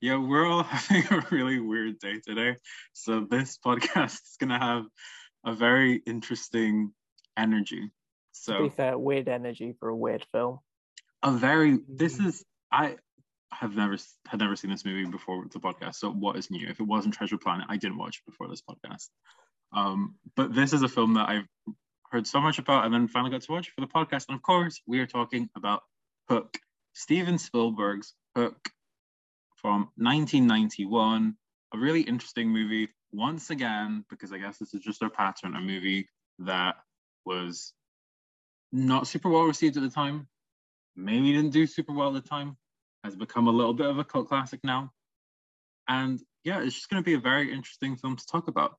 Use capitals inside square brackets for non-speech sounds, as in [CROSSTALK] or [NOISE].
Yeah, we're all [LAUGHS] having a really weird day today. So this podcast is gonna have a very interesting energy. So To be fair, weird energy for a weird film. a very this Mhm. is I have never had never seen this movie before the podcast. So what is new? If it wasn't Treasure Planet, I didn't watch it before this podcast. Um, but this is a film that I've heard so much about and then finally got to watch for the podcast. And of course, we are talking about Hook, Steven Spielberg's Hook from 1991. A really interesting movie once again, because I guess this is just our pattern, a movie that was not super well received at the time, maybe didn't do super well at the time, has become a little bit of a cult classic now. And yeah, it's just going to be a very interesting film to talk about.